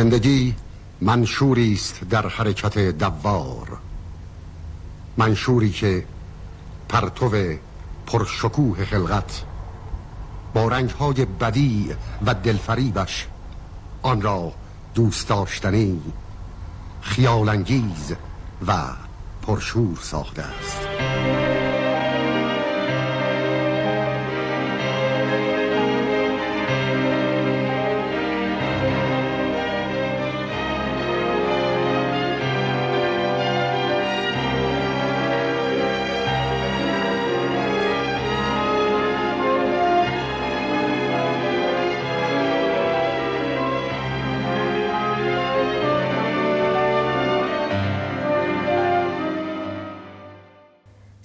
زندگی منشوری است در حرکت دوار. منشوری که پرتو پرشکوه خلقت با رنگ های بدی و دلفریبش آن را دوست داشتنی خیالانگیز و پرشور ساخته است.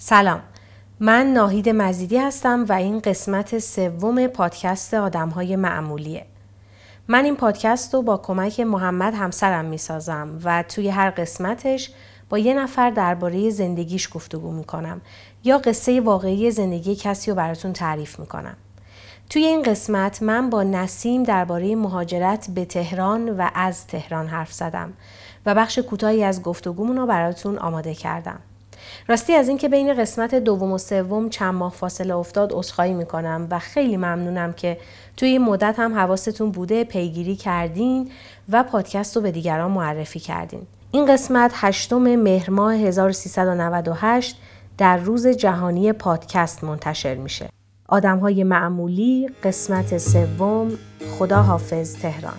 سلام. من ناهید مزیدی هستم و این قسمت سوم پادکست آدم های معمولیه. من این پادکست رو با کمک محمد همسرم می‌سازم و توی هر قسمتش با یه نفر درباره زندگیش گفتگو می‌کنم یا قصه واقعی زندگی کسی رو براتون تعریف می‌کنم. توی این قسمت من با نسیم درباره مهاجرت به تهران و از تهران حرف زدم و بخش کوتاهی از گفتگومون رو براتون آماده کردم. راستی از اینکه بین قسمت دوم و سوم چند ماه فاصله افتاد عذرخواهی می‌کنم و خیلی ممنونم که توی این مدت هم حواستون بوده پیگیری کردین و پادکست رو به دیگران معرفی کردین. این قسمت هشتم مهر ماه 1398 در روز جهانی پادکست منتشر میشه. آدم های معمولی قسمت سوم خدا حافظ تهران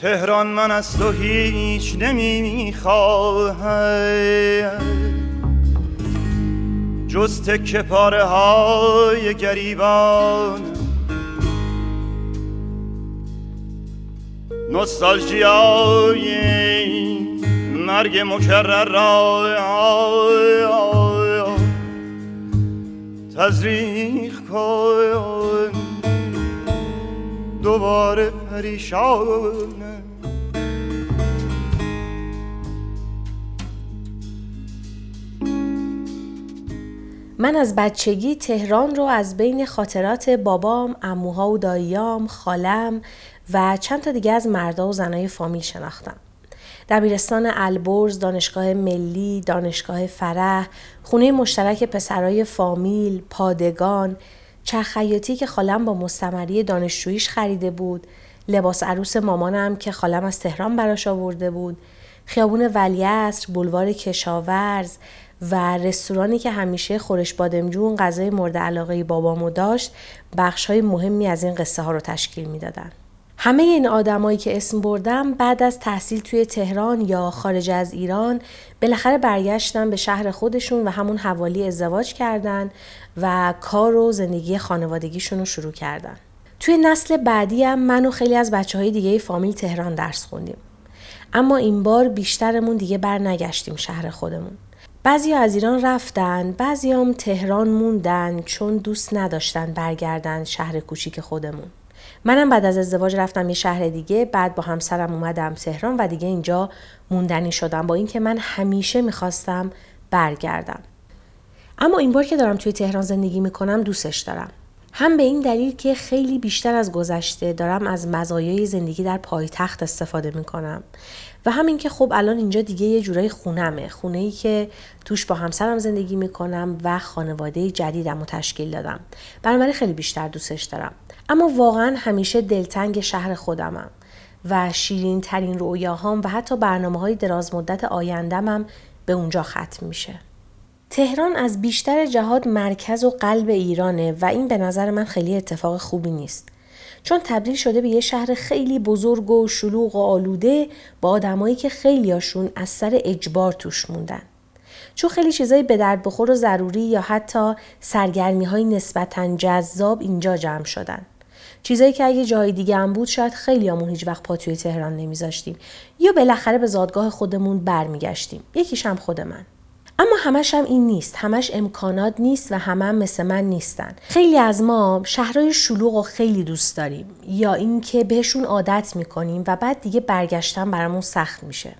تهران من از تو هیچ نمی‌خواهم جز تک پاره های گریبان. نوستالژی های مرگ مکرر را تزریق کن. دوباره پریشان. من از بچگی تهران رو از بین خاطرات بابام، اموها و داییام، خالم و چند تا دیگه از مردا و زنای فامیل شناختم. دبیرستان البرز، دانشگاه ملی، دانشگاه فرح، خونه مشترک پسرای فامیل، پادگان، چرخیاتی که خالم با مستمری دانشجوییش خریده بود، لباس عروس مامانم که خالم از تهران براش آورده بود، خیابون ولیعصر، بلوار کشاورز، و رستورانی که همیشه خورش بادمجون غذای مورد علاقه بابامو داشت بخش های مهمی از این قصه ها رو تشکیل می‌دادن. همه این آدمایی که اسم بردم بعد از تحصیل توی تهران یا خارج از ایران بالاخره برگشتن به شهر خودشون و همون حوالی ازدواج کردن و کار و زندگی خانوادگیشون رو شروع کردن. توی نسل بعدی هم من و خیلی از بچه های دیگه فامیل تهران درس خوندیم. اما این بار بیشترمون دیگه بر نگشتیم شهر خودمون. بعضی از ایران رفتن بعضی هم تهران موندن چون دوست نداشتن برگردن شهر کوچیک خودمون. منم بعد از ازدواج رفتم یه شهر دیگه بعد با همسرم اومدم تهران و دیگه اینجا موندنی شدم با اینکه من همیشه می‌خواستم برگردم. اما این بار که دارم توی تهران زندگی می‌کنم دوستش دارم. هم به این دلیل که خیلی بیشتر از گذشته دارم از مزایای زندگی در پایتخت استفاده می‌کنم. و همین که خب الان اینجا دیگه یه جورای خونمه. خونه ای که توش با همسرم زندگی می‌کنم و خانواده جدیدم رو تشکیل دادم. بنابراین خیلی بیشتر دوستش دارم. اما واقعا همیشه دلتنگ شهر خودمم و شیرین ترین رویاهام و حتی برنامه های دراز مدت آیندمم به اونجا ختم میشه. تهران از بیشتر جهات مرکز و قلب ایرانه و این به نظر من خیلی اتفاق خوبی نیست. چون تبدیل شده به یه شهر خیلی بزرگ و شلوغ و آلوده با آدمایی که خیلیاشون از سر اجبار توش موندن. چون خیلی چیزایی به درد بخور و ضروری یا حتی سرگرمی های نسبتا جذاب اینجا جمع شدن. چیزایی که اگه جای دیگه هم بود شاید خیلی همون هیچ وقت پا توی تهران نمیذاشتیم یا بالاخره به زادگاه خودمون برمیگشتیم یکیش هم خود من اما همش هم این نیست. همش امکانات نیست و همه هم مثل من نیستن. خیلی از ما شهرهای شلوغ و خیلی دوست داریم. یا اینکه بهشون عادت می‌کنیم و بعد دیگه برگشتن برامون سخت میشه.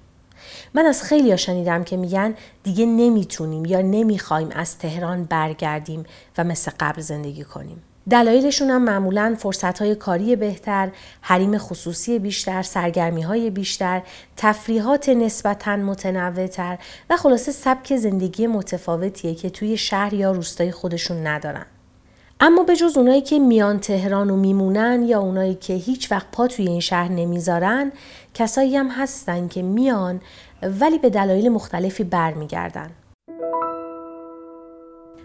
من از خیلی ها شنیدم که میگن دیگه نمی‌تونیم یا نمی‌خوایم از تهران برگردیم و مثل قبل زندگی کنیم. دلایلشون هم معمولا فرصتهای کاری بهتر، حریم خصوصی بیشتر، سرگرمی های بیشتر، تفریحات نسبتا متنوعتر و خلاصه سبک زندگی متفاوتیه که توی شهر یا روستای خودشون ندارن. اما به جز اونایی که میان تهران و میمونن یا اونایی که هیچ وقت پا توی این شهر نمی‌ذارن کسایی هم هستن که میان ولی به دلایل مختلفی برمیگردن.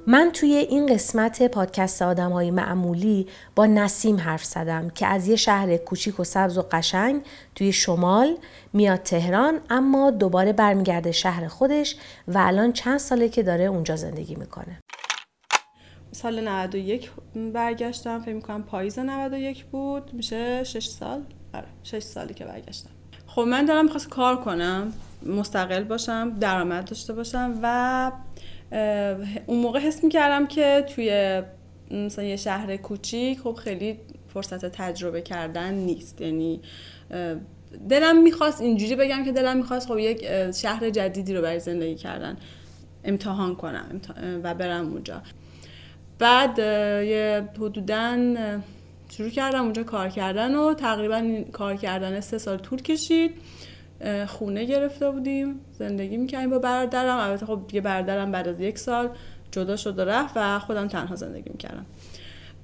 من توی این قسمت پادکست آدم های معمولی با نسیم حرف زدم که از یه شهر کوچیک و سبز و قشنگ توی شمال میاد تهران اما دوباره برمیگرده شهر خودش و الان چند ساله که داره اونجا زندگی می‌کنه. سال 91 برگشتم فکر می‌کنم پاییز 91 بود. میشه 6 سال؟ آره 6 سالی که برگشتم. خب من دارم می‌خواست کار کنم مستقل باشم درآمد داشته باشم و اون موقع حس می‌کردم که توی مثلا یه شهر کوچیک خب خیلی فرصت تجربه کردن نیست. یعنی دلم می‌خواست اینجوری بگم که دلم می‌خواست خب یک شهر جدیدی رو برای زندگی کردن امتحان کنم و برم اونجا. بعد یه حدودا شروع کردم اونجا کار کردن و تقریبا کار کردن سه سال طول کشید. خونه گرفته بودیم زندگی می‌کردیم با برادرم. البته خب دیگه برادرم بعد از یک سال جدا شد و رفت و خودم تنها زندگی می‌کردم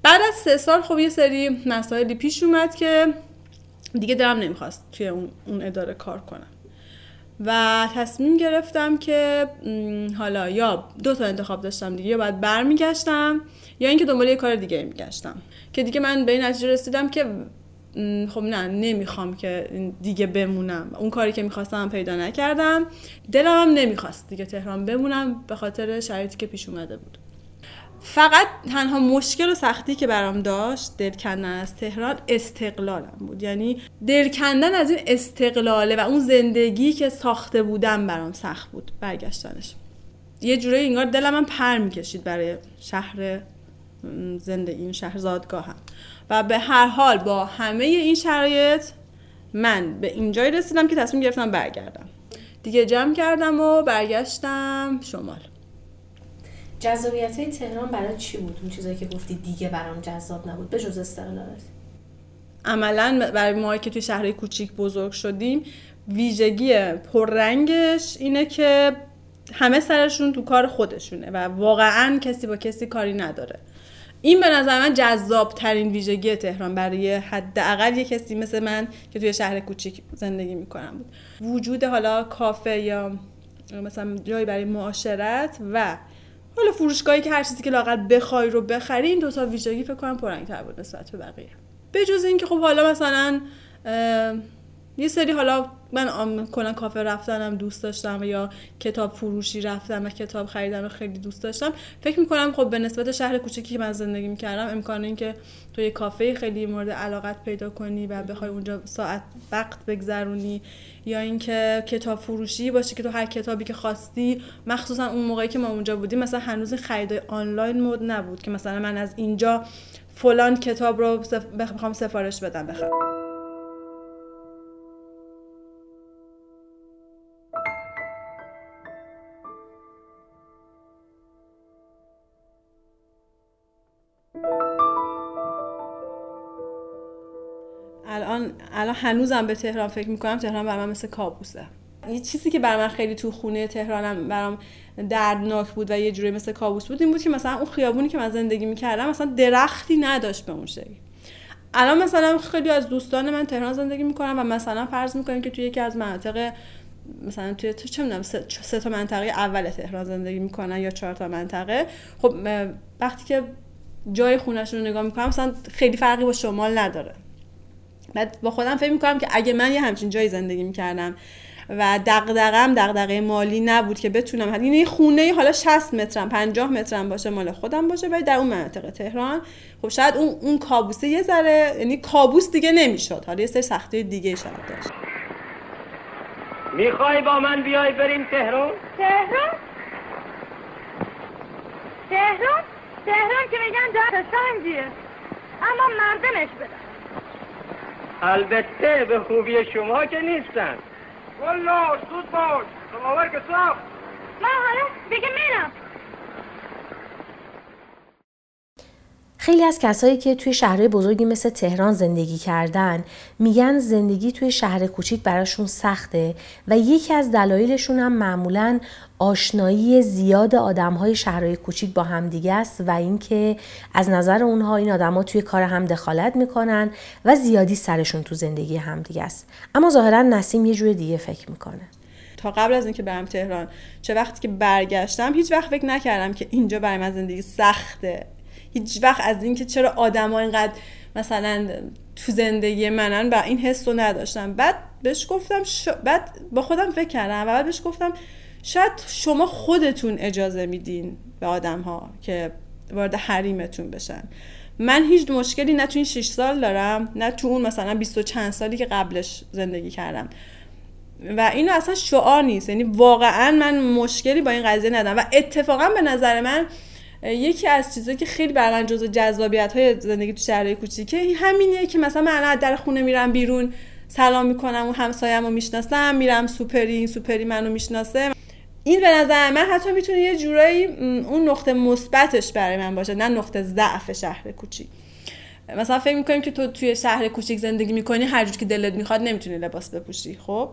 بعد از سه سال خب یه سری مسائلی پیش اومد که دیگه دلم نمی‌خواست توی اون, اداره کار کنم. و تصمیم گرفتم که حالا یا دو تا انتخاب داشتم دیگه یا باید برمیگشتم یا اینکه دنبال یه کار دیگه میگشتم. که دیگه من به این نتیجه رسیدم که خب نه نمی‌خوام که دیگه بمونم. اون کاری که می‌خواستم پیدا نکردم. دلم هم نمی‌خواست دیگه تهران بمونم به خاطر شرایطی که پیش اومده بود. فقط تنها مشکل و سختی که برام داشت دل کندن از تهران استقلالم بود. یعنی دل کندن از این استقلاله و اون زندگی که ساخته بودم برام سخت بود برگشتنش. یه جوری انگار دلم هم پر می‌کشید برای شهر زندگی شهر زادگاهم و به هر حال با همه این شرایط من به اینجایی رسیدم که تصمیم گرفتم برگردم. دیگه جمع کردم و برگشتم شمال. جذابیت های تهران برای چی بود؟ اون چیزایی که گفتی دیگه برام جذاب نبود به جز استقلالت. عملا برای ما که توی شهرهای کوچیک بزرگ شدیم ویژگی پررنگش اینه که همه سرشون تو کار خودشونه و واقعا کسی با کسی کاری نداره. این به نظر من جذاب ترین ویژگی تهران برای حداقل یه کسی مثل من که توی شهر کوچیک زندگی می‌کنم بود. وجود حالا کافه یا مثلا جایی برای معاشرت و حالا فروشگاهی که هر چیزی که لاقل بخوای رو بخری این دو تا ویژگی فکر کنم پررنگ‌تر بود نسبت به بقیه. به جز اینکه خب حالا مثلا یه سری حالا من کلا کافه رفتنم دوست داشتم یا کتاب فروشی رفتم و کتاب خریدن رو خیلی دوست داشتم. فکر می‌کنم خب به نسبت شهر کوچکی که من زندگی می‌کردم امکان اینکه تو یه کافه خیلی مورد علاقت پیدا کنی و بخوای اونجا ساعت وقت بگذرونی یا اینکه کتاب فروشی باشه که تو هر کتابی که خواستی مخصوصا اون موقعی که ما اونجا بودیم مثلا هنوز خرید آنلاین مود نبود که مثلا من از اینجا فلان کتاب رو بخوام سفارش بدم بخرم. هنوزم به تهران فکر می‌کنم تهران برای من مثل کابوسه. یه چیزی که برای من خیلی تو خونه تهرانم برام دردناک بود و یه جوری مثل کابوس بود این بود که مثلا اون خیابونی که من زندگی می‌کردم مثلا درختی نداشت به اون شکل. الان مثلا خیلی از دوستان من تهران زندگی می‌کنم و مثلا فرض می‌کنیم که توی یکی از مناطق مثلا توی تو چه می‌دونم سه, تا منطقه اول تهران زندگی می‌کنن یا چهار تا منطقه. خب وقتی که جای خونشون رو نگاه می‌کنم مثلا خیلی فرقی با شمال نداره. بعد با خودم فکر می‌کنم که اگه من یه همچین جایی زندگی می‌کردم و دغدغم دغدغه مالی نبود که بتونم یعنی خونه حالا 60 مترم 50 مترم باشه مال خودم باشه ولی در اون منطقه تهران خب شاید اون اون کابوسه یه ذره یعنی کابوس دیگه نمی‌شد. حالا یه سری سختی دیگه شاید داشت. می‌خوای با من بیای بریم تهران؟ تهران؟ تهران؟ تهران که میگن جا سنگیه اما مردمش بدن البته به خوبی شما که نیستن والله زود باش. سماور که صاف. من حالا دیگه میرم. خیلی از کسایی که توی شهرهای بزرگی مثل تهران زندگی کردن میگن زندگی توی شهر کوچیک براشون سخته و یکی از دلایلشون هم معمولا آشنایی زیاد آدمهای شهرهای کوچیک با همدیگه است و اینکه از نظر اونها این آدما توی کار هم دخالت می‌کنن و زیادی سرشون تو زندگی همدیگه است. اما ظاهرا نسیم یه جور دیگه فکر می‌کنه. تا قبل از اینکه برم تهران چه وقتی که برگشتم هیچ وقت فکر نکردم که اینجا برای من زندگی سخته. هیچ وقت از اینکه چرا آدما اینقدر مثلا تو زندگی منن و این حس رو نداشتم. بعد بهش گفتم ش... بعد با خودم فکر کردم. و بعد بهش گفتم شاید شما خودتون اجازه میدین به آدم ها که وارد حریمتون بشن. من هیچ مشکلی نه تو این 6 سال دارم نه تو اون مثلا 20 و چند سالی که قبلش زندگی کردم. و اینو اصلا شعار نیست. یعنی واقعا من مشکلی با این قضیه ندارم. و اتفاقا به نظر من یکی از چیزایی که خیلی برای من جزو جذابیت های زندگی تو شهرهای کوچیکه همینه که مثلا من از در خونه میرم بیرون سلام می‌کنم و همسایم رو می‌شناسم میرم سوپری این سوپری منو می‌شناسه. این به نظر من حتی می‌تونه یه جورایی اون نقطه مثبتش برای من باشه نه نقطه ضعف شهر کوچیک. مثلا فکر می‌کنیم که تو توی شهر کوچیک زندگی می‌کنی هر جور که دلت می‌خواد نمی‌تونی لباس بپوشی خب؟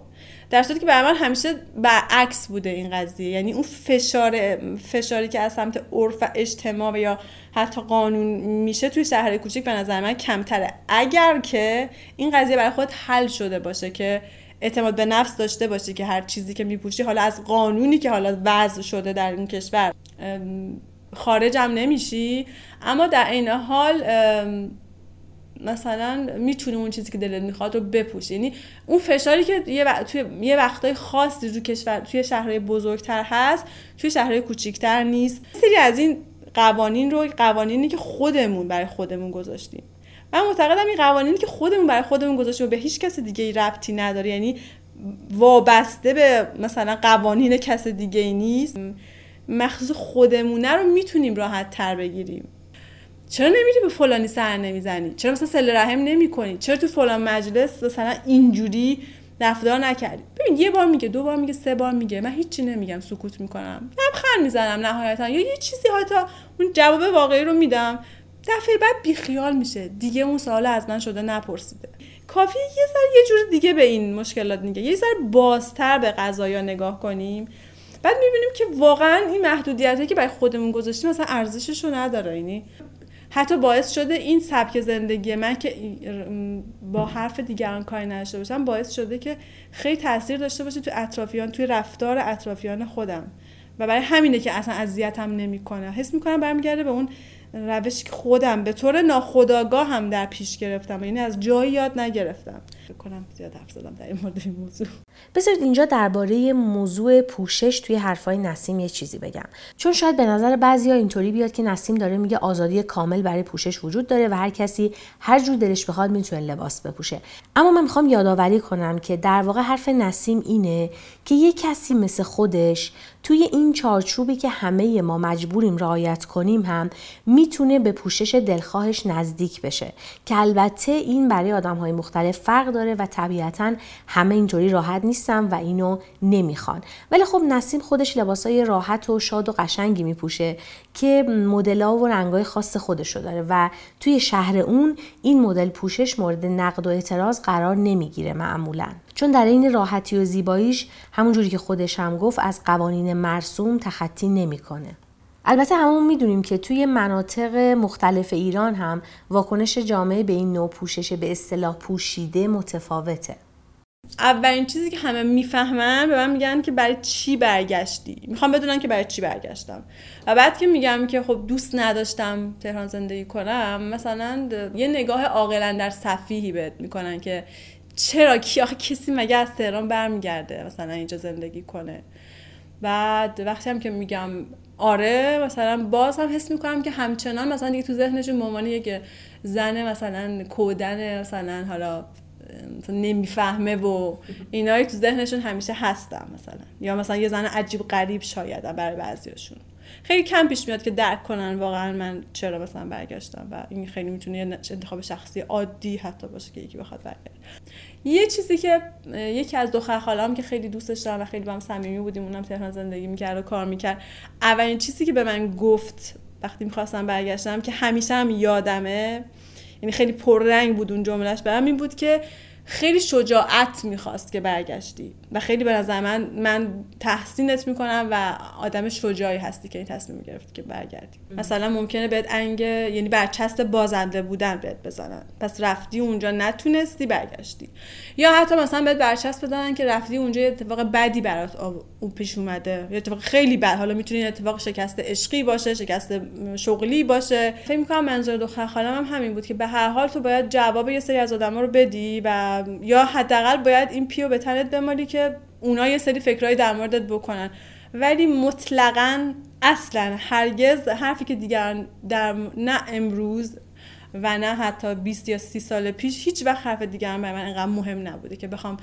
در صورتی که برای من همیشه برعکس بوده این قضیه. یعنی اون فشار فشاری که از سمت عرف و اجتماع یا حتی قانون میشه توی شهر کوچیک به نظر من کمتره. اگر که این قضیه برای خود حل شده باشه که اعتماد به نفس داشته باشی که هر چیزی که میپوشی حالا از قانونی که حالا وضع شده در این کشور خارجم نمیشی. اما در این حال مثلا می‌تونی اون چیزی که دلت می‌خواد رو بپوشی یعنی اون فشاری که یه وقت توی یه وقتای خاصی رو کشور توی شهرهای بزرگتر هست توی شهرهای کوچیکتر نیست. سری از این قوانین رو قوانینی که خودمون برای خودمون گذاشتیم. من معتقدم این قوانینی که خودمون برای خودمون گذاشتیم و به هیچ کس دیگه ای ربطی نداره. یعنی وابسته به مثلا قوانین کس دیگه ای نیست. مخصوص خودمونه رو می‌تونیم راحت تر بگیریم. چرا نمیری به فلانی سر نمی‌زنی؟ چرا مثلا سل رحم نمی‌کنی؟ چرا تو فلان مجلس مثلا اینجوری رفتار نکردی؟ ببین یه بار میگه دو بار میگه سه بار میگه. من هیچی نمیگم سکوت می‌کنم. لبخند می‌زنم نهایتا. یا یه چیزی حتی اون جواب واقعی رو میدم. دفعه بعد بیخیال میشه. دیگه اون سوال از من شده نپرسیده. کافی یه سر یه جور دیگه به این مشکلات نگه. یه سر بازتر به قضایا نگاه کنیم. بعد می‌بینیم که واقعا این محدودیت که برای خودمون گذاشتیم مثلا ارزشش رو نداره. یعنی حتی باعث شده این سبک زندگی من که با حرف دیگران کاری نداشته باشم باعث شده که خیلی تاثیر داشته باشه تو اطرافیان توی رفتار اطرافیان خودم. و برای همینه که اصلا اذیتم نمی‌کنه. حس می‌کنم برمیگرده به اون روشی که خودم به طور ناخودآگاه هم در پیش گرفتم یعنی از جایی یاد نگرفتم. فکر کنم زیاد حرف زدم در این مورد این موضوع. بذارید اینجا درباره موضوع پوشش توی حرفای نسیم یه چیزی بگم. چون شاید به نظر بعضیا اینطوری بیاد که نسیم داره میگه آزادی کامل برای پوشش وجود داره و هر کسی هر جور دلش بخواد می‌تونه لباس بپوشه. اما من می‌خوام یادآوری کنم که در واقع حرف نسیم اینه که یه کسی مثل خودش توی این چارچوبی که همه ما مجبوریم رعایت کنیم هم می‌تونه به پوشش دلخواهش نزدیک بشه. که البته این برای آدم های مختلف فرق داره و طبیعتا همه اینطوری راحت نیستن و اینو نمی‌خوان. ولی خب نسیم خودش لباسای راحت و شاد و قشنگی میپوشه که مدل‌ها و رنگای خاص خودشو داره و توی شهر اون این مدل پوشش مورد نقد و اعتراض قرار نمی‌گیره معمولا. چون در این راحتی و زیباییش همونجوری که خودش هم گفت از قوانین مرسوم تخطی نمی‌کنه. البته همون می‌دونیم که توی مناطق مختلف ایران هم واکنش جامعه به این نوع پوشش به اصطلاح پوشیده متفاوته. اولین چیزی که همه می‌فهمن به من میگن که برای چی برگشتی؟ می‌خوام بدونن که برای چی برگشتم. و بعد که میگم که خب دوست نداشتم تهران زندگی کنم مثلا یه نگاه عاقلا در صفیحی بهت می‌کنن که چرا کی آخه کسی مگه از تهران برمیگرده مثلا اینجا زندگی کنه؟ بعد وقتی هم که میگم آره مثلا باز هم حس می‌کنم که همچنان مثلا دیگه تو ذهنشون مامانی که زن مثلا کودن مثلا حالا مثلا نمی‌فهمه و اینایی تو ذهنشون همیشه هستم مثلا. یا مثلا یه زن عجیب غریب شاید برای بعضیاشون. خیلی کم پیش میاد که درک کنن واقعا من چرا مثلا برگشتم و این خیلی می‌تونه یه انتخاب شخصی عادی حتی باشه که یکی بخواد برگرد یه چیزی که یکی از دو خالام که خیلی دوستش دارم و خیلی با هم صمیمی بودیم اونم تهران زندگی می‌کرد و کار می‌کرد. اولین چیزی که به من گفت وقتی می‌خواستم برگشتم که همیشه هم یادمه یعنی خیلی پررنگ بود اون جملهش برام این بود که خیلی شجاعت می‌خواست که برگشتی و خیلی به نظر من من تحسینت می‌کنم و آدم شجاعی هستی که این تصمیم گرفتی که برگردی. مثلا ممکنه بهت انگ یعنی برچسب بازنده بودن بهت بزنن. پس رفتی اونجا نتونستی برگشتی. یا حتی مثلا بهت برچسب بزنن که رفتی اونجا یه اتفاق بدی برات اون پیش اومده. یه اتفاق خیلی بد. حالا می‌تونه اتفاق شکست عشقی باشه شکست شغلی باشه. فکر می‌کنم منظور دختر خالم هم همین بود که به هر حال تو باید جواب یه سری از آدما رو بدی و یا حداقل باید این پیو به تنت بمالی که اونا یه سری فکرهایی در موردت بکنن. ولی مطلقا اصلا هرگز حرفی که دیگر در نه امروز و نه حتی 20 یا 30 سال پیش هیچ وقت حرف دیگران برای من اینقدر مهم نبوده که بخوام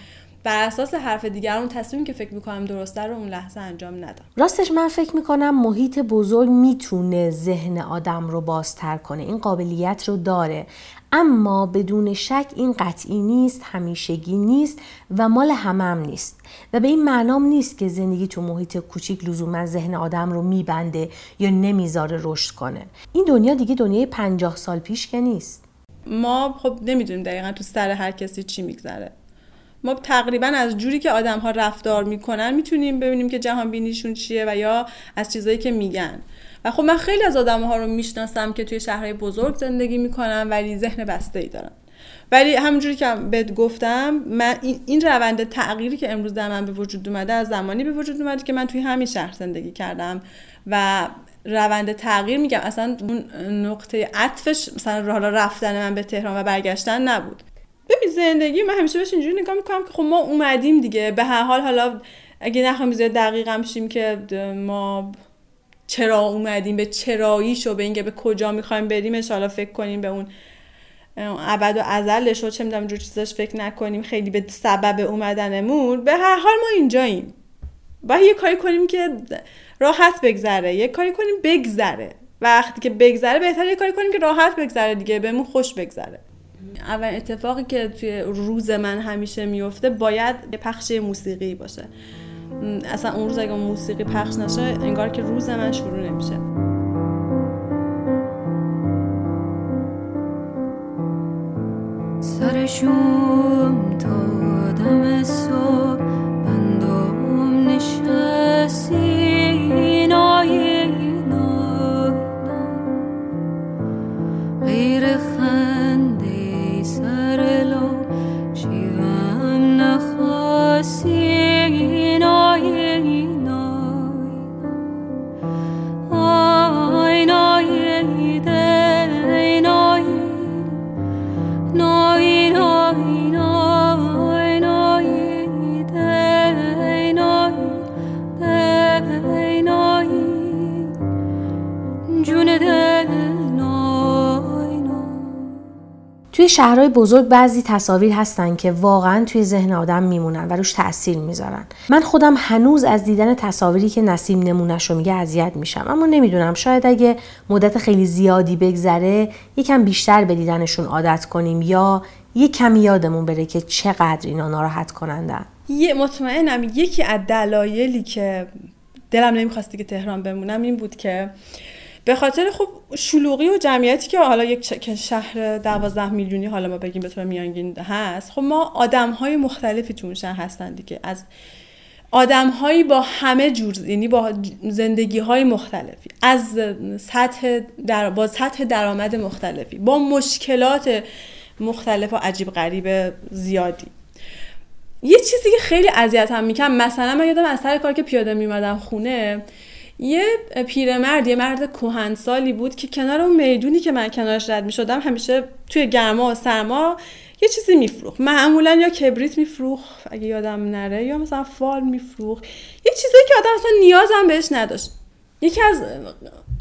بر اساس حرف دیگران تصمیم که فکر می‌کنم درسته رو اون لحظه انجام ندم. راستش من فکر می‌کنم محیط بزرگ می‌تونه ذهن آدم رو بازتر کنه. این قابلیت رو داره. اما بدون شک این قطعی نیست همیشگی نیست و مال همم نیست. و به این معنام نیست که زندگی تو محیط کوچیک لزوما ذهن آدم رو میبنده یا نمی‌ذاره رشد کنه. این دنیا دیگه دنیای پنجاه سال پیش که نیست. ما خب نمی‌دونیم دقیقا تو سر هر کسی چی میگذره. ما تقریبا از جوری که آدم ها رفتار می‌کنن می‌تونیم ببینیم که جهان بینیشون چیه و یا از چیزایی که میگن. و خب من خیلی از آدم ها رو می‌شناسم که توی شهرهای بزرگ زندگی می‌کنن ولی ذهن بسته ای دارن. ولی همونجوری که بهت گفتم من این روند تغییری که امروز در من به وجود اومده از زمانی به وجود اومده که من توی همین شهر زندگی کردم و روند تغییر میگم. اصلا اون نقطه عطفش مثلا حالا رفتن من به تهران و برگشتن نبود. زندگی من همیشه بهش اینجوری نگاه می‌کنم که خب ما اومدیم دیگه. به هر حال حالا اگه نخوایم زیاد دقیقم شیم که ما چرا اومدیم به چراییش و به اینکه به کجا می‌خوایم بریم ان فکر کنیم به اون ابد و ازلش و چه می‌دونم جو چیزاش فکر نکنیم خیلی به سبب اومدنمون. به هر حال ما اینجاییم. و یه کاری کنیم که راحت بگذره. یه کاری کنیم بگذره. وقتی که بگذره بهتر یه کاری کنیم که راحت بگذره دیگه بهمون خوش بگذره. اول اتفاقی که توی روز من همیشه میفته باید پخش موسیقی باشه. اصلا اون روز اگه موسیقی پخش نشه انگار که روز من شروع نمیشه. سرشوم تا دم صبح توی شهرهای بزرگ بعضی تصاویر هستن که واقعا توی ذهن آدم میمونن و روش تاثیر می‌ذارن. من خودم هنوز از دیدن تصاویری که نسیم نمونش رو میگه اذیت میشم. اما نمی‌دونم شاید اگه مدت خیلی زیادی بگذره یکم بیشتر به دیدنشون عادت کنیم یا یه کمی یادمون بره که چقدر اینا ناراحت کنندن. یه مطمئنم یکی از دلایلی که دلم نمی‌خواستی که تهران بمونم این بود که به خاطر خب شلوغی و جمعیتی که حالا یک شهر دوازده میلیونی حالا ما بگیم به طور میانگین هست خب ما آدم های مختلفی تو اون شهر هستن دیگه. از آدم هایی با همه جور یعنی با زندگی های مختلفی از سطح در با سطح درآمد مختلفی با مشکلات مختلف و عجیب غریب زیادی. یه چیزی که خیلی اذیتم می‌کنم مثلا من یادم از سر کار که پیاده میمدم خونه یه پیرمرد یه مرد کهنسالی بود که کنار اون می‌دونی که من کنارش رد می شدم همیشه توی گرما و سرما یه چیزی میفروخت. معمولا یا کبریت میفروخت اگه یادم نره یا مثلا فال میفروخت. یه چیزی که آدم اصلا نیازم بهش نداشت. یکی از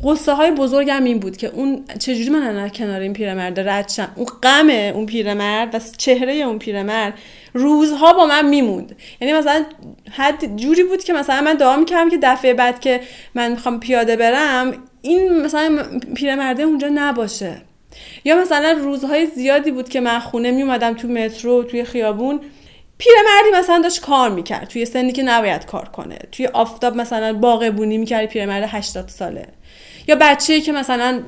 قصه های بزرگم این بود که اون چجوری من کنار این پیرمرد رد شم؟ اون غم اون پیرمرد و چهره اون پیرمرد روزها با من میموند. یعنی مثلا حد جوری بود که مثلا من دعا می‌کردم که دفعه بعد که من می‌خوام پیاده برم این مثلا پیرمرده اونجا نباشه. یا مثلا روزهای زیادی بود که من خونه میومدم تو مترو توی خیابون پیرمردی مثلا داشت کار می‌کرد. توی سنی که نباید کار کنه. توی آفتاب مثلا باغبونی می‌کرد پیرمرد 80 ساله. یا بچه که مثلا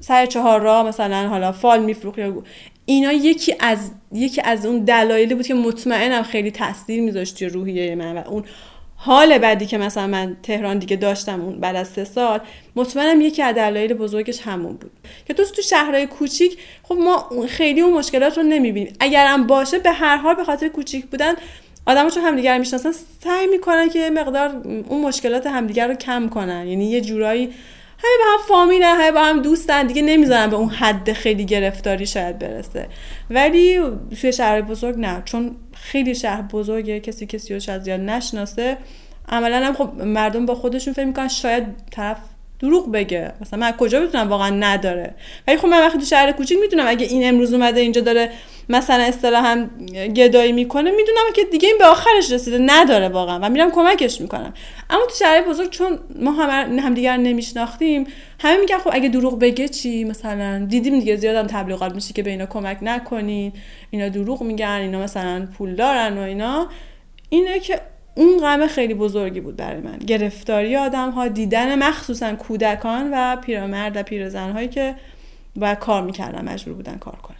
سر چهار راه مثلا حالا فال میفروخت یا اینا یکی از یکی از اون دلایلی بود که مطمئنم خیلی تاثیر میذاشت توی روحیه من و اون حال بعدی که مثلا من تهران دیگه داشتم اون بعد از سه سال مطمئنم یکی از دلایل بزرگش همون بود. که تو تو شهرهای کوچیک خب ما خیلی اون مشکلات رو نمی‌بینیم. اگرم باشه به هر حال به خاطر کوچیک بودن آدم‌ها چون همدیگه رو می‌شناسن سعی می‌کنن که مقدار اون مشکلات همدیگه رو کم کنن. یعنی یه جورایی همه با هم فامیلن همه با هم دوستن. دیگه نمی‌ذارن به اون حد خیلی گرفتاری شاید برسه. ولی توی شهر بزرگ نه. چون خیلی شهر بزرگه کسی کسی رو شاید زیاد نشناسه. عملا هم خب مردم با خودشون فکر می‌کنن شاید طرف دروغ بگه. مثلا من کجا بتونم واقعا نداره. ولی خب من وقتی تو شهر کوچیک می‌دونم اگه این امروز اومده اینجا داره مثلا اصطلاحا گدایی می‌کنه می‌دونم که دیگه این به آخرش رسیده نداره واقعا و میرم کمکش می‌کنم. اما تو شهر بزرگ چون ما هم همدیگر نمیشناختیم همه میگن خب اگه دروغ بگه چی؟ مثلا دیدیم دیگه زیاد هم تبلیغات میشه که به اینا کمک نکنین. اینا دروغ میگن اینا مثلا پول دارن و اینا. اینه که اون غم خیلی بزرگی بود برای من. گرفتاری آدم ها دیدن مخصوصا کودکان و پیرمرد و پیرزن هایی که باید کار می‌کردن مجبور بودن کار کنن.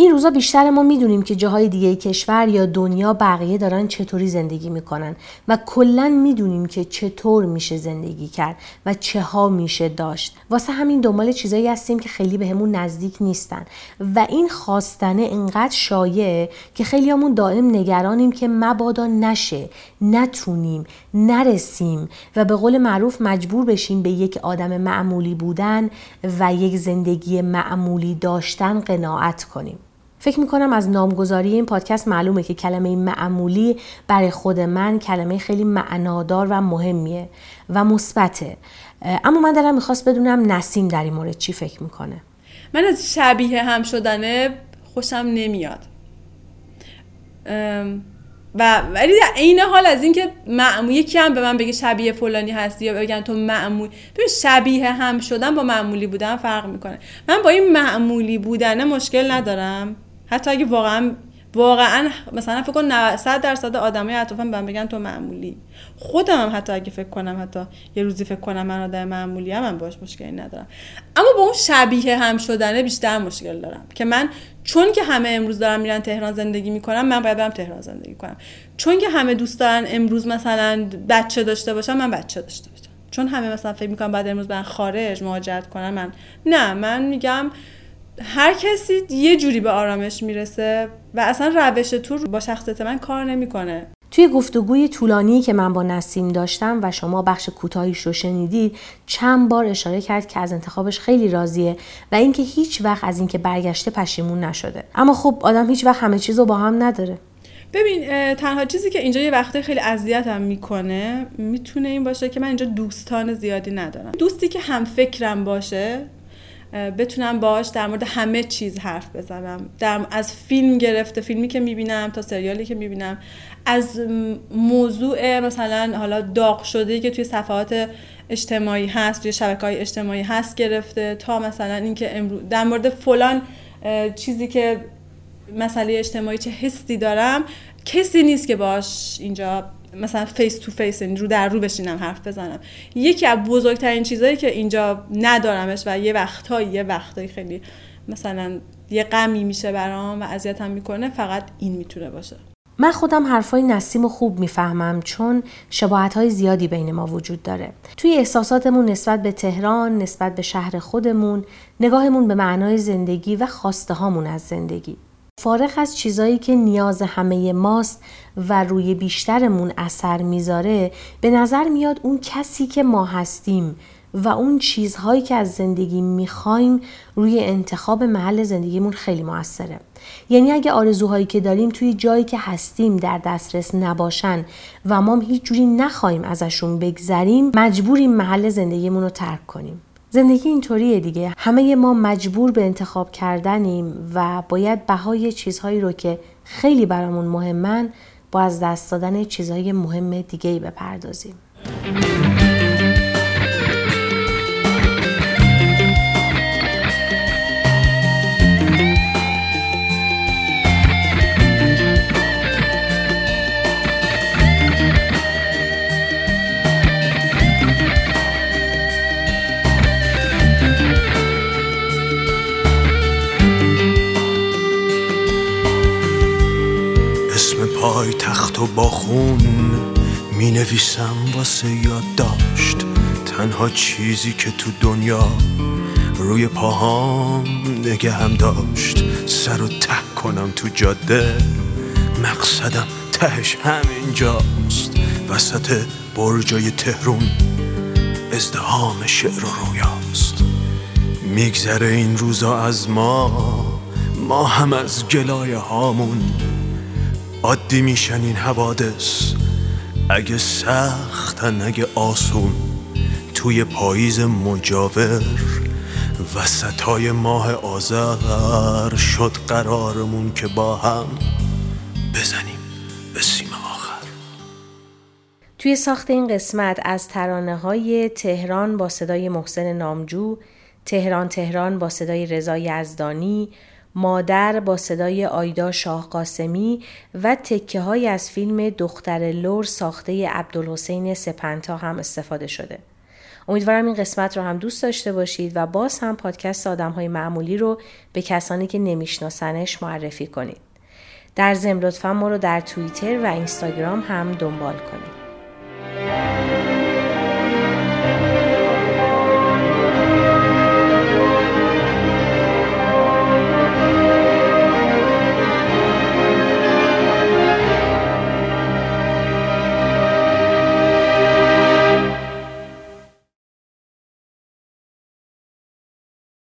این روزا بیشتر ما می‌دونیم که جاهای دیگه کشور یا دنیا بقیه دارن چطوری زندگی می‌کنن و کلا می‌دونیم که چطور میشه زندگی کرد و چه ها میشه داشت. واسه همین دنبال چیزایی هستیم که خیلی بهمون نزدیک نیستن و این خواستنه انقدر شایعه که خیلیامون دائم نگرانیم که مبادا نشه نتونیم نرسیم و به قول معروف مجبور بشیم به یک آدم معمولی بودن و یک زندگی معمولی داشتن قناعت کنیم. فکر می‌کنم از نامگذاری این پادکست معلومه که کلمه معمولی برای خود من کلمه خیلی معنادار و مهمیه و مثبته. اما من دلم می‌خواست بدونم نسیم در این مورد چی فکر می‌کنه. من از شبیه هم شدنه خوشم نمیاد. و ولی در عین حال از اینکه معمول یکی هم به من بگه شبیه فلانی هستی یا بگن تو معمول ببین شبیه هم شدن با معمولی بودن فرق می‌کنه. من با این معمولی بودن مشکل ندارم. حتی اگه واقعا واقعا مثلا فکر کن 90 100 درصد آدمای اطرافم بهم بگن تو معمولی. خودم هم حتی اگه فکر کنم حتی یه روزی فکر کنم من آدم معمولی هم من باش مشکلی ندارم. اما با اون شبیه هم شدنه بیشتر مشکل دارم که من چون که همه امروز دارن میرن تهران زندگی می‌کنم من باید برم تهران زندگی کنم. چون که همه دوست دارن امروز مثلا بچه داشته باشم من بچه داشته باشم. چون همه مثلا فکر می‌کنم بعد امروز برن خارج مهاجرت کنن من نه من میگم هر کسی یه جوری به آرامش می‌رسه و اصلا روش تو با شخصیت من کار نمی‌کنه. توی گفتگوی طولانی که من با نسیم داشتم و شما بخش کوتاهیش رو شنیدید چند بار اشاره کرد که از انتخابش خیلی راضیه و اینکه هیچ وقت از اینکه برگشته پشیمون نشده. اما خب آدم هیچ وقت همه چیز رو با هم نداره. ببین تنها چیزی که اینجا یه وقته خیلی اذیتم می‌کنه می‌تونه این باشه که من اینجا دوستان زیادی ندارم. دوستی که هم فکرم باشه بتونم باش در مورد همه چیز حرف بزنم. در از فیلم گرفته فیلمی که می‌بینم تا سریالی که می‌بینم. از موضوع مثلا حالا داغ شده که توی صفحات اجتماعی هست توی شبکه های اجتماعی هست گرفته تا مثلا اینکه امروز در مورد فلان چیزی که مسئله اجتماعی چه حسی دارم کسی نیست که باش اینجا مثلا face to face رو در رو بشینم حرف بزنم یکی از بزرگترین چیزهایی که اینجا ندارمش و یه وقتایی یه وقتایی خیلی مثلا یه غمی میشه برام و اذیتم می‌کنه فقط این می‌تونه باشه من خودم حرفای نسیم خوب می‌فهمم چون شباهت های زیادی بین ما وجود داره. توی احساساتمون نسبت به تهران، نسبت به شهر خودمون، نگاهمون به معنای زندگی و خواسته هامون از زندگی. فارغ از چیزایی که نیاز همه ماست و روی بیشترمون اثر می‌ذاره به نظر میاد اون کسی که ما هستیم و اون چیزهایی که از زندگی می‌خوایم روی انتخاب محل زندگیمون خیلی موثره. یعنی اگه آرزوهایی که داریم توی جایی که هستیم در دسترس نباشن و ما هیچ جوری نخواهیم ازشون بگذریم مجبوریم محل زندگیمون رو ترک کنیم. زندگی اینطوریه دیگه. همه ما مجبور به انتخاب کردنیم و باید بهای چیزهایی رو که خیلی برامون مهمن با از دست دادن چیزهای مهم دیگه ای بپردازیم. پای تخت و با خون می نویسم واسه یادداشت. تنها چیزی که تو دنیا روی پاهام نگه هم داشت. سر و ته کنم تو جاده. مقصدم تهش همینجاست. وسط برجای تهرون ازدهام شعر و رویاست. میگذره این روزا از ما ما هم از گلایه هامون. عادی میشن این حوادث. اگه سختن اگه آسون توی پاییز مجاور وسطای ماه آذر شد قرارمون که با هم بزنیم به سیم آخر. توی ساخت این قسمت از ترانه های تهران با صدای محسن نامجو، تهران تهران با صدای رضا یزدانی، مادر با صدای آیدا شاه قاسمی و تکه های از فیلم دختر لور ساخته عبدالحسین سپنتا هم استفاده شده. امیدوارم این قسمت رو هم دوست داشته باشید و باز هم پادکست آدم های معمولی رو به کسانی که نمیشناسنش معرفی کنید. در ضمن لطفا ما رو در توییتر و اینستاگرام هم دنبال کنید.